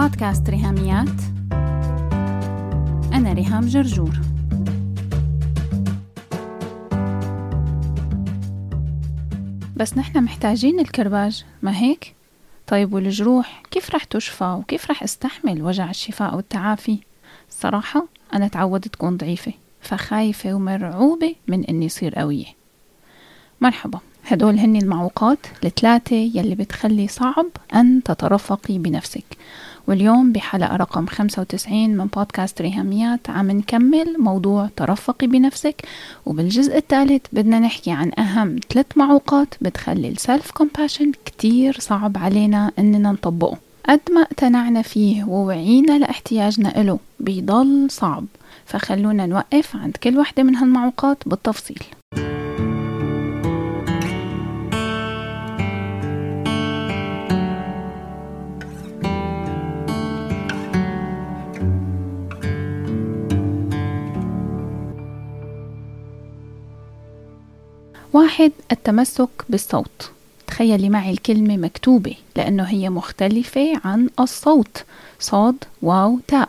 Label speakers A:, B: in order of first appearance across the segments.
A: بودكاست ريهاميات. أنا ريهام جرجور. بس نحن محتاجين الكرباج ما هيك؟ طيب والجروح؟ كيف رح تشفى وكيف رح استحمل وجع الشفاء والتعافي؟ الصراحة أنا تعودت تكون ضعيفة فخايفة ومرعوبة من إني صير قوية. مرحبا هدول هن المعوقات الثلاثة يلي بتخلي صعب أن تترفقي بنفسك. واليوم بحلقة رقم 95 من بودكاست ريهاميات. عم نكمل موضوع ترفقي بنفسك وبالجزء الثالث بدنا نحكي عن أهم ثلاث معوقات بتخلي السلف كومباشن كتير صعب علينا إننا نطبقه. قد ما اقتنعنا فيه ووعينا لاحتياجنا إله بيضل صعب. فخلونا نوقف عند كل وحدة من هالمعوقات بالتفصيل. واحد التمسك بالصوت. تخيلي معي الكلمة مكتوبة لأنه هي مختلفة عن الصوت. صاد واو تاء.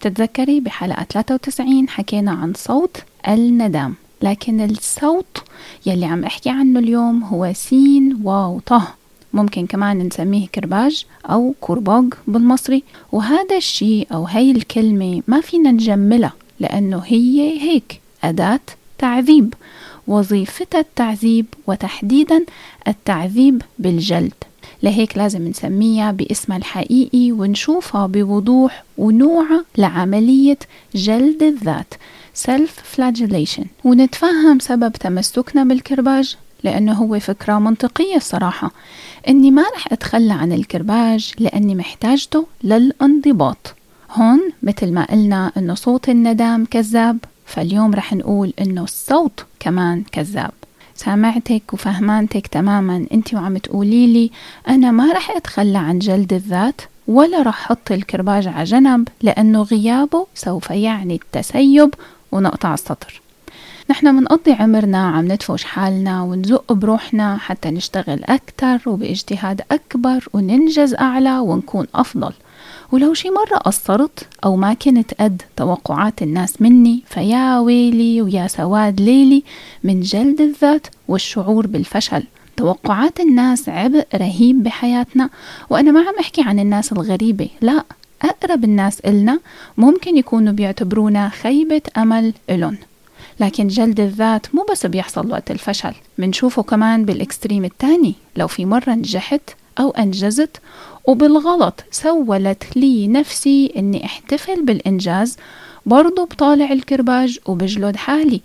A: بتتذكري بحلقة 93 حكينا عن صوت الندام. لكن الصوت يلي عم أحكي عنه اليوم هو سين واو طه. ممكن كمان نسميه كرباج أو كرباج بالمصري. وهذا الشيء أو هي الكلمة ما فينا نجملها لأنه هي هيك أداة تعذيب. وظيفتها التعذيب وتحديدا التعذيب بالجلد. لهيك لازم نسميها باسمها الحقيقي ونشوفها بوضوح ونوعها لعملية جلد الذات self flagellation ونتفهم سبب تمسكنا بالكرباج لأنه هو فكرة منطقية الصراحة. إني ما رح أتخلى عن الكرباج لأني محتاجته للانضباط. هون مثل ما قلنا إنه صوت الندام كذاب فاليوم رح نقول إنه الصوت كمان كذاب. سامعتك وفهمانتك تماما أنت وعم تقولي لي أنا ما رح أتخلى عن جلد الذات ولا رح أحط الكرباج على جنب لأنه غيابه سوف يعني التسيب ونقطع السطر. نحن منقضي عمرنا عم ندفش حالنا ونزق بروحنا حتى نشتغل أكتر وباجتهاد أكبر وننجز أعلى ونكون أفضل. ولو شي مرة قصرت أو ما كنت قد توقعات الناس مني فيا ويلي ويا سواد ليلي من جلد الذات والشعور بالفشل. توقعات الناس عبء رهيب بحياتنا وأنا ما عم أحكي عن الناس الغريبة لا أقرب الناس إلنا ممكن يكونوا بيعتبرونا خيبة أمل إلن. لكن جلد الذات مو بس بيحصل وقت الفشل منشوفه كمان بالإكستريم التاني. لو في مرة نجحت أو أنجزت وبالغلط سولت لي نفسي إني أحتفل بالإنجاز برضو بطالع الكرباج وبجلد حالي.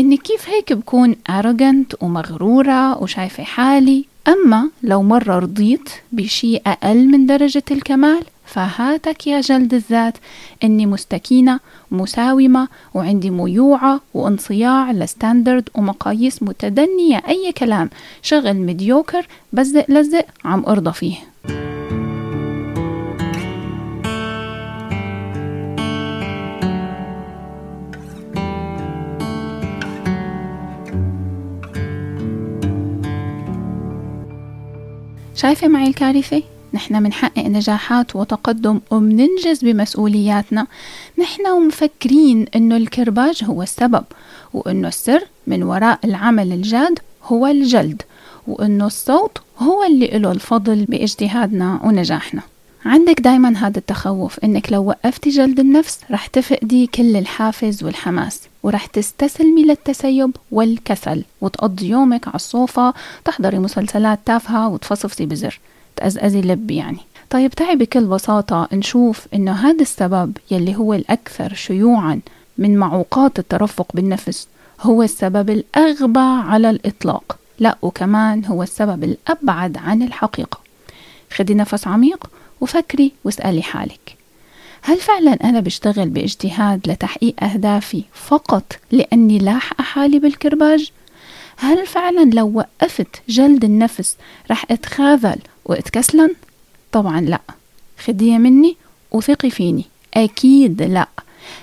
A: إني كيف هيك بكون arrogant ومغرورة وشايفة حالي؟ أما لو مرة رضيت بشيء أقل من درجة الكمال؟ فهاتك يا جلد الذات. إني مستكينة مساومة وعندي ميوعة وانصياع لستاندرد ومقاييس متدنية. أي كلام شغل مديوكر بزق لزق عم أرضى فيه. شايفة معي الكارثة؟ نحن منحقق نجاحات وتقدم ومننجز بمسؤولياتنا. نحن ومفكرين إنه الكرباج هو السبب وإنه السر من وراء العمل الجاد هو الجلد وإنه الصوت هو اللي له الفضل بإجتهادنا ونجاحنا. عندك دايما هذا التخوف إنك لو وقفتي جلد النفس رح تفقدي كل الحافز والحماس ورح تستسلمي للتسيب والكسل وتقضي يومك على الصوفة تحضري مسلسلات تافهة وتفصفصي بزر. تأزأزي لب يعني. طيب تعي بكل بساطة نشوف إنه هذا السبب يلي هو الأكثر شيوعا من معوقات الترفق بالنفس هو السبب الأغبى على الإطلاق. لا وكمان هو السبب الأبعد عن الحقيقة. خدي نفس عميق وفكري واسألي حالك. هل فعلا أنا بشتغل باجتهاد لتحقيق أهدافي فقط لأني لاحقة حالي بالكرباج؟ هل فعلا لو وقفت جلد النفس رح أتخاذل واتكسلا؟ طبعا لا. خديها مني وثقي فيني. أكيد لا.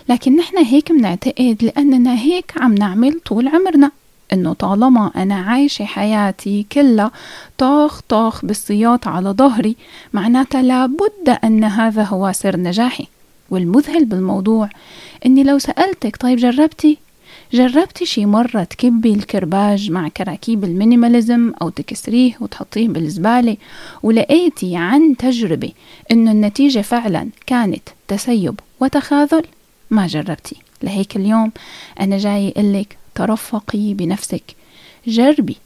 A: لكن نحن هيك بنعتقد لأننا هيك عم نعمل طول عمرنا. إنه طالما أنا عايشة حياتي كلها طاخ طاخ بالسياط على ظهري معناتها لابد أن هذا هو سر نجاحي. والمذهل بالموضوع إني لو سألتك طيب جربتي جربتي شي مرة تكبي الكرباج مع كراكيب ال minimalism أو تكسريه وتحطيه بالزبالة ولقيتي عن تجربة إنه النتيجة فعلا كانت تسيب وتخاذل؟ ما جربتي. لهيك اليوم أنا جاي أقولك ترفقي بنفسك. جربي.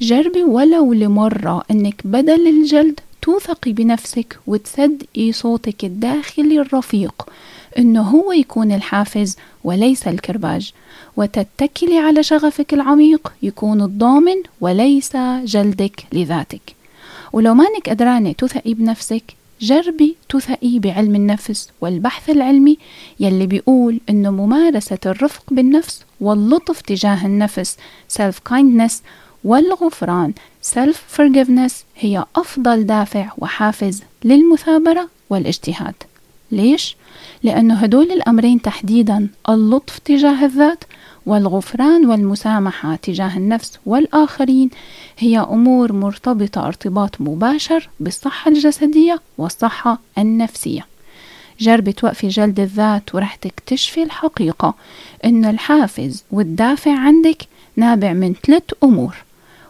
A: جربي ولو لمرة إنك بدل الجلد توثقي بنفسك وتصدقي صوتك الداخلي الرفيق إنه هو يكون الحافز وليس الكرباج. وتتكلي على شغفك العميق يكون الضامن وليس جلدك لذاتك. ولو مانك قدرانة تثقي بنفسك جربي تثقي بعلم النفس والبحث العلمي يلي بيقول إنه ممارسة الرفق بالنفس واللطف تجاه النفس self kindness والغفران. self forgiveness هي أفضل دافع وحافز للمثابرة والاجتهاد. ليش؟ لأنه هدول الأمرين تحديدا اللطف تجاه الذات والغفران والمسامحة تجاه النفس والآخرين هي أمور مرتبطة ارتباط مباشر بالصحة الجسدية والصحة النفسية. جربي توقفي جلد الذات ورح تكتشفي الحقيقة إن الحافز والدافع عندك نابع من ثلاث أمور.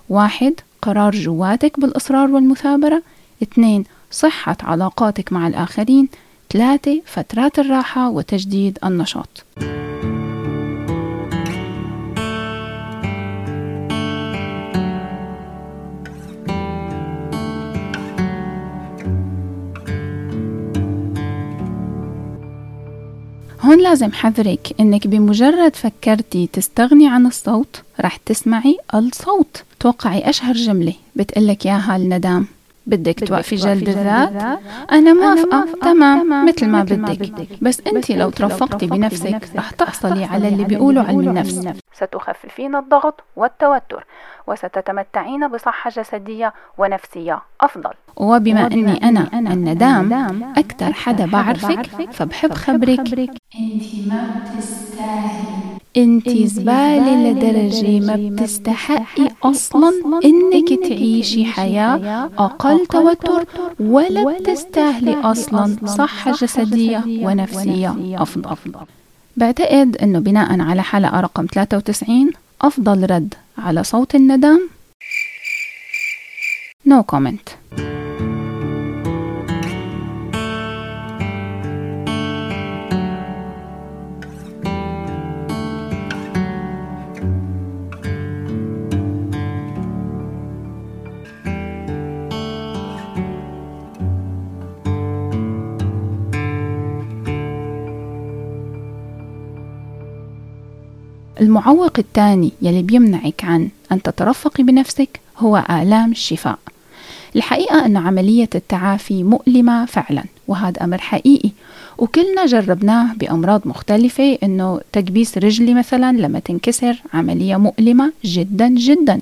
A: واحد قرار جواتك بالإصرار والمثابرة. اثنين صحة علاقاتك مع الآخرين. ثلاثة فترات الراحة وتجديد النشاط. هون لازم حذرك إنك بمجرد فكرتي تستغني عن الصوت رح تسمعي الصوت. توقعي أشهر جملة بتقلك ياها الندام بدك توقفي جلد الذات أنا موافقة تمام. مثل ما بدك. بس أنت لو ترفقتي بنفسك رح تحصلي على اللي بيقولوا علم النفس. ستخففين الضغط والتوتر وستتمتعين بصحة جسدية ونفسية أفضل. وبما أني أنا الندام أكثر حدا بعرفك فبحب خبرك.
B: أنت ما بتستاهلي.
A: انت زبالة لدرجة ما بتستحقي أصلا إنك تعيشي حياة أقل توتر ولا بتستاهلي أصلا صحة جسدية ونفسية أفضل. بعتقد أنه بناء على حلقة رقم 93 أفضل رد على صوت الندام No comment. المعوق الثاني يلي بيمنعك عن أن تترفقي بنفسك هو آلام الشفاء. الحقيقة أن عملية التعافي مؤلمة فعلا وهذا أمر حقيقي. وكلنا جربناه بأمراض مختلفة إنه تكبيس رجلي مثلا لما تنكسر عملية مؤلمة جدا جدا.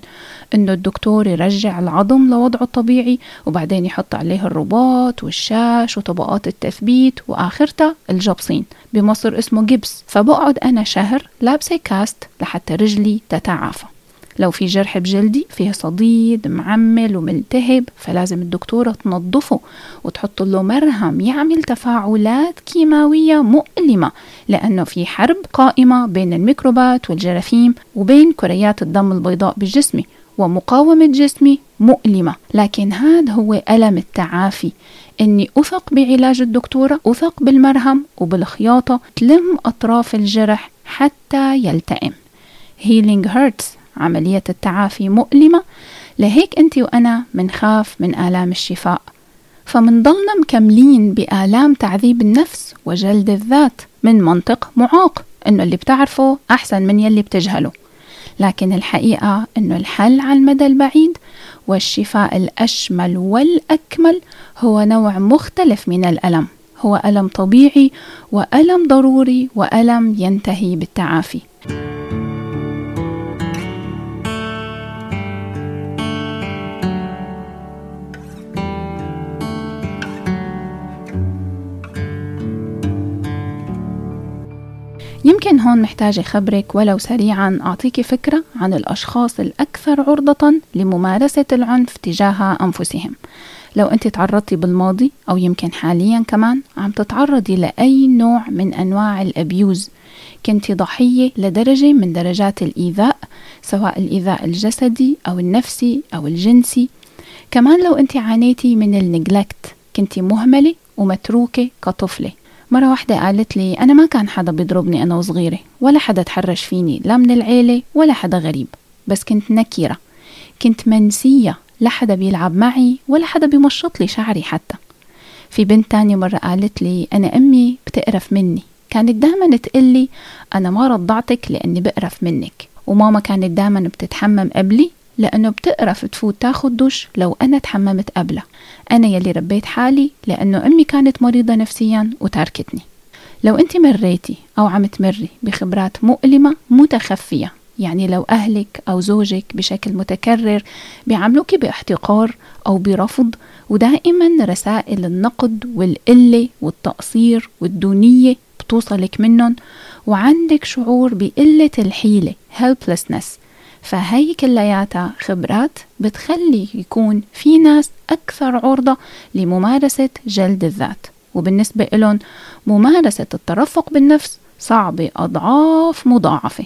A: إنه الدكتور يرجع العظم لوضعه الطبيعي وبعدين يحط عليه الرباط والشاش وطبقات التثبيت وآخرتها الجبصين بمصر اسمه جبس فبقعد أنا شهر لابسة كاست لحتى رجلي تتعافى. لو في جرح بجلدي فيه صديد معمل وملتهب فلازم الدكتورة تنظفه وتحط له مرهم يعمل تفاعلات كيماوية مؤلمة لأنه في حرب قائمة بين الميكروبات والجراثيم وبين كريات الدم البيضاء بجسمي ومقاومة جسمي مؤلمة. لكن هذا هو ألم التعافي. إني أثق بعلاج الدكتورة أثق بالمرهم وبالخياطة تلم أطراف الجرح حتى يلتئم. Healing hurts. عملية التعافي مؤلمة. لهيك أنت وأنا منخاف من آلام الشفاء. فمنضلنا مكملين بآلام تعذيب النفس وجلد الذات من منطق معاق إنه اللي بتعرفه أحسن من يلي بتجهله. لكن الحقيقة إنه الحل على المدى البعيد والشفاء الأشمل والأكمل هو نوع مختلف من الألم. هو ألم طبيعي وألم ضروري وألم ينتهي بالتعافي. يمكن هون محتاجة خبرك ولو سريعا أعطيك فكرة عن الأشخاص الأكثر عرضة لممارسة العنف تجاه أنفسهم. لو أنت تعرضتي بالماضي أو يمكن حاليا كمان عم تتعرضي لأي نوع من أنواع الأبيوز. كنت ضحية لدرجة من درجات الإيذاء سواء الإيذاء الجسدي أو النفسي أو الجنسي. كمان لو أنت عانيتي من النجلكت كنت مهملة ومتروكة كطفلة. مرة واحدة قالت لي أنا ما كان حدا بيضربني أنا وصغيرة ولا حدا تحرش فيني لا من العيلة ولا حدا غريب بس كنت نكرة كنت منسية لا حدا بيلعب معي ولا حدا بيمشط لي شعري حتى. في بنت تانية مرة قالت لي أنا أمي بتقرف مني كانت دائما تقلي أنا ما رضعتك لأني بقرف منك وماما كانت دائما بتتحمم قبلي لأنه بتقرف تفوت تاخد دش لو أنا تحممت قبلها. أنا يلي ربيت حالي لأنه أمي كانت مريضة نفسيا وتركتني لو أنت مريتي أو عم تمري بخبرات مؤلمة متخفية يعني لو أهلك أو زوجك بشكل متكرر بيعاملوك باحتقار أو برفض ودائما رسائل النقد والقلة والتقصير والدونية بتوصلك منهم وعندك شعور بقلة الحيلة helplessness. فهي كلياتها خبرات بتخلي يكون في ناس أكثر عرضة لممارسة جلد الذات. وبالنسبة لهم ممارسة الترفق بالنفس صعبة أضعاف مضاعفة.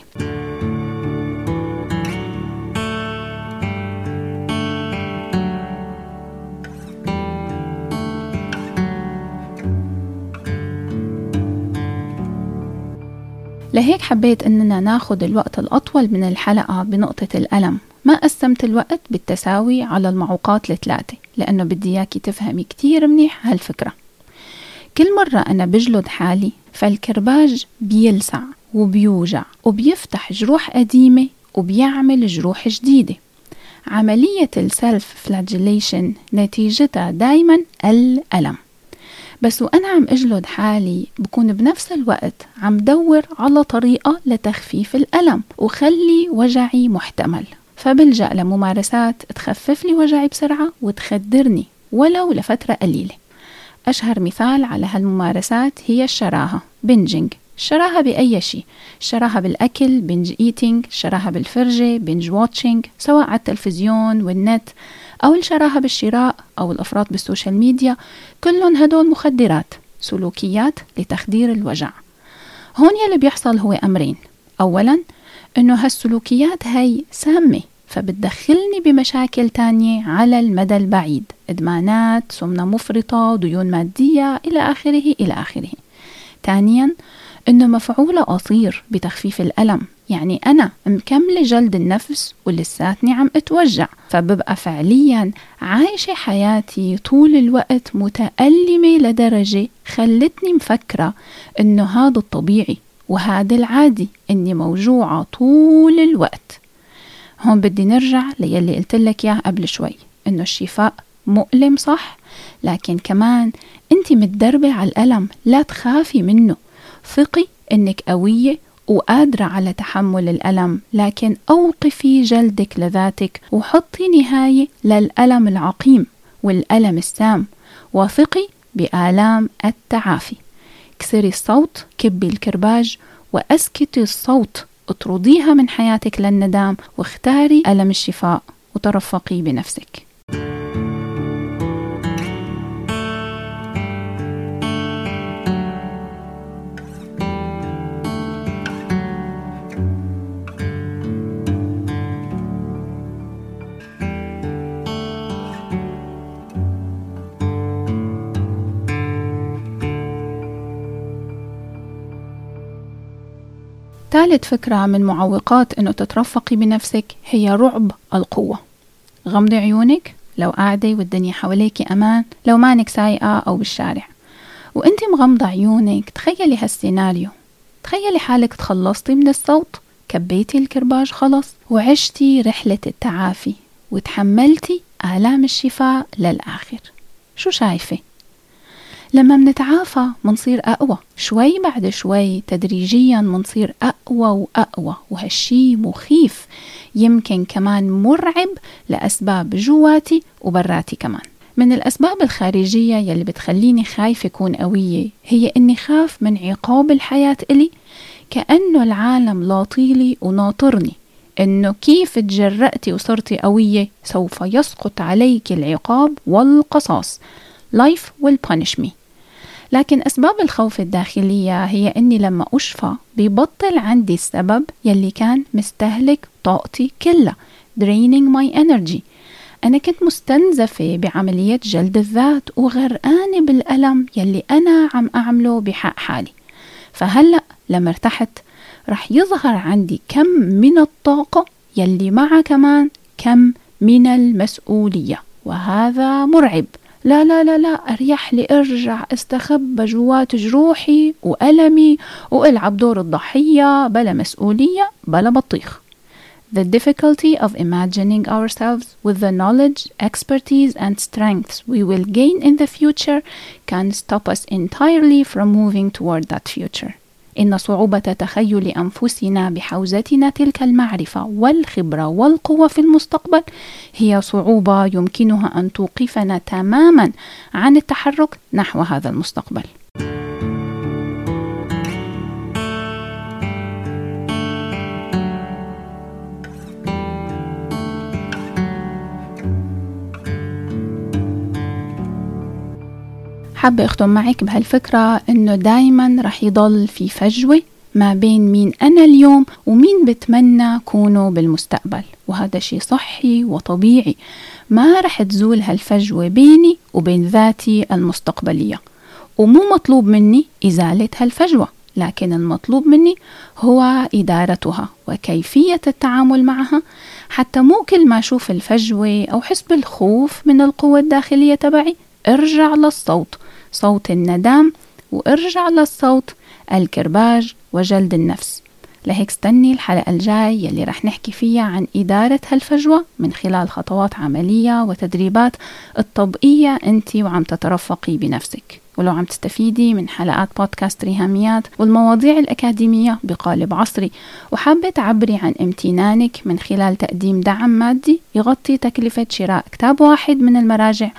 A: لهيك حبيت إننا ناخد الوقت الأطول من الحلقة بنقطة الألم. ما قسمت الوقت بالتساوي على المعوقات الثلاثة لأنه بدي إياكي تفهمي كتير منيح هالفكرة. كل مرة أنا بجلد حالي فالكرباج بيلسع وبيوجع وبيفتح جروح قديمة وبيعمل جروح جديدة. عملية السلف فلاجيليشن نتيجتها دايما الألم. بس وأنا عم أجلد حالي بكون بنفس الوقت عم دور على طريقة لتخفيف الألم وخلي وجعي محتمل. فبلجأ لممارسات تخفف لي وجعي بسرعة وتخدرني ولو لفترة قليلة. أشهر مثال على هالممارسات هي الشراهة bingeing الشراهة بأي شيء الشراهة بالأكل binge eating الشراهة بالفرجة binge watching سواء على التلفزيون والنت. أو الشراهة بالشراء أو الإفراط بال social media كلهم هدول مخدرات سلوكيات لتخدير الوجع. هون يلي بيحصل هو أمرين. أولا إنه هالسلوكيات هاي سامة فبتدخلني بمشاكل تانية على المدى البعيد. إدمانات سمنة مفرطة ديون مادية إلى آخره إلى آخره. ثانيا إنه مفعوله قصير بتخفيف الألم. يعني أنا مكملة جلد النفس ولساتني عم أتوجع فببقى فعليا عايشة حياتي طول الوقت متألمة لدرجة خلتني مفكرة إنه هذا الطبيعي وهذا العادي إني موجوعة طول الوقت. هون بدي نرجع ليلي قلت لك إياه قبل شوي إنه الشفاء مؤلم صح؟ لكن كمان انت متدربة على الألم لا تخافي منه. ثقي إنك قوية وقادرة على تحمل الألم لكن أوقفي جلدك لذاتك وحطي نهاية للألم العقيم والألم السام. وثقي بآلام التعافي. كسري الصوت كبي الكرباج وأسكتي الصوت. اطرديها من حياتك للندام واختاري ألم الشفاء وترفقي بنفسك. ثالث فكرة من معوقات إنه تترفقي بنفسك هي رعب القوة. غمضي عيونك لو قاعدة والدنيا حواليك أمان لو مانك سايقة أو بالشارع. وانت مغمضة عيونك تخيلي هالسيناريو. تخيلي حالك تخلصتي من الصوت كبيتي الكرباج خلص وعشتي رحلة التعافي وتحملتي آلام الشفاء للآخر. شو شايفة؟ لما منتعافى منصير أقوى. شوي بعد شوي تدريجيا منصير أقوى وأقوى وهالشي مخيف. يمكن كمان مرعب لأسباب جواتي وبراتي كمان. من الأسباب الخارجية يلي بتخليني خايفة أكون قوية هي إني خاف من عقاب الحياة إلي. كأنه العالم لاطيلي وناطرني. إنه كيف تجرأتي وصرتي قوية سوف يسقط عليك العقاب والقصاص. Life will punish me. لكن أسباب الخوف الداخلية هي أني لما أشفى ببطل عندي السبب يلي كان مستهلك طاقتي كلها draining my energy. أنا كنت مستنزفة بعملية جلد الذات وغرقانة بالألم يلي أنا عم أعمله بحق حالي. فهلأ لما ارتحت رح يظهر عندي كم من الطاقة يلي معها كمان كم من المسؤولية وهذا مرعب. لا لا لا لا أريح لي أرجع استخبى جوات جروحي وألمي وألعب دور الضحية بلا مسؤولية بلا بطيخ The difficulty of imagining ourselves with the knowledge, expertise, and strengths we will gain in the future can stop us entirely from moving toward that future. إن صعوبة تخيل أنفسنا بحوزتنا تلك المعرفة والخبرة والقوة في المستقبل هي صعوبة يمكنها أن توقفنا تماما عن التحرك نحو هذا المستقبل. حابة أختم معك بهالفكرة إنه دايما رح يضل في فجوة ما بين مين أنا اليوم ومين بتمنى كونه بالمستقبل. وهذا شيء صحي وطبيعي. ما رح تزول هالفجوة بيني وبين ذاتي المستقبلية. ومو مطلوب مني إزالة هالفجوة لكن المطلوب مني هو إدارتها وكيفية التعامل معها. حتى مو كل ما أشوف الفجوة أو حس بالخوف من القوة الداخلية تبعي أرجع للصوت. صوت الندام وارجع للصوت الكرباج وجلد النفس. لهيك استني الحلقة الجاي يلي رح نحكي فيها عن إدارة هالفجوة من خلال خطوات عملية وتدريبات الطبقية أنت وعم تترفقي بنفسك. ولو عم تستفيدي من حلقات بودكاست ريهاميات والمواضيع الأكاديمية بقالب عصري وحابة تعبري عن امتنانك من خلال تقديم دعم مادي يغطي تكلفة شراء كتاب واحد من المراجع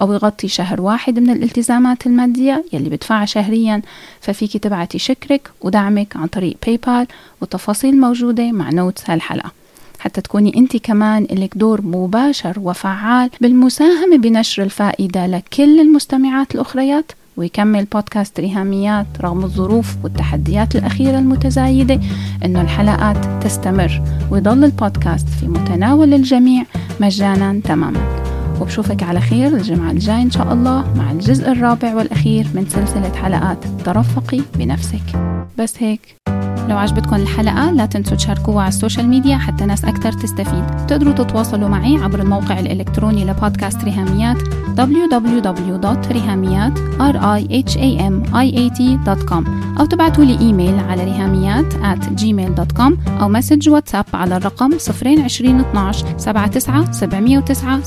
A: أو يغطي شهر واحد من الالتزامات المادية يلي بدفعها شهريا. ففيكي تبعتي شكرك ودعمك عن طريق PayPal والتفاصيل موجودة مع notes هالحلقة. حتى تكوني انت كمان لك دور مباشر وفعال بالمساهمة بنشر الفائدة لكل المستمعات الأخريات. ويكمل بودكاست ريهاميات رغم الظروف والتحديات الأخيرة المتزايدة أنه الحلقات تستمر. ويضل البودكاست في متناول الجميع مجانا تماما. وبشوفك على خير الجمعة الجاي إن شاء الله مع الجزء الرابع والأخير من سلسلة حلقات ترفقي بنفسك. بس هيك. لو عجبتكم الحلقة لا تنسوا تشاركوها على ال social media حتى ناس أكثر تستفيد. تقدروا تتواصلوا معي عبر الموقع الإلكتروني لبودكاست ريهاميات www.rihamiat.com أو تبعتوا لي إيميل على ريهاميات at gmail.com أو message واتساب على الرقم 020 12 79 709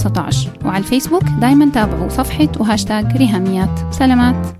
A: 719 وعلى الفيسبوك دايما تابعوا صفحة وهاشتاج ريهاميات. سلامات.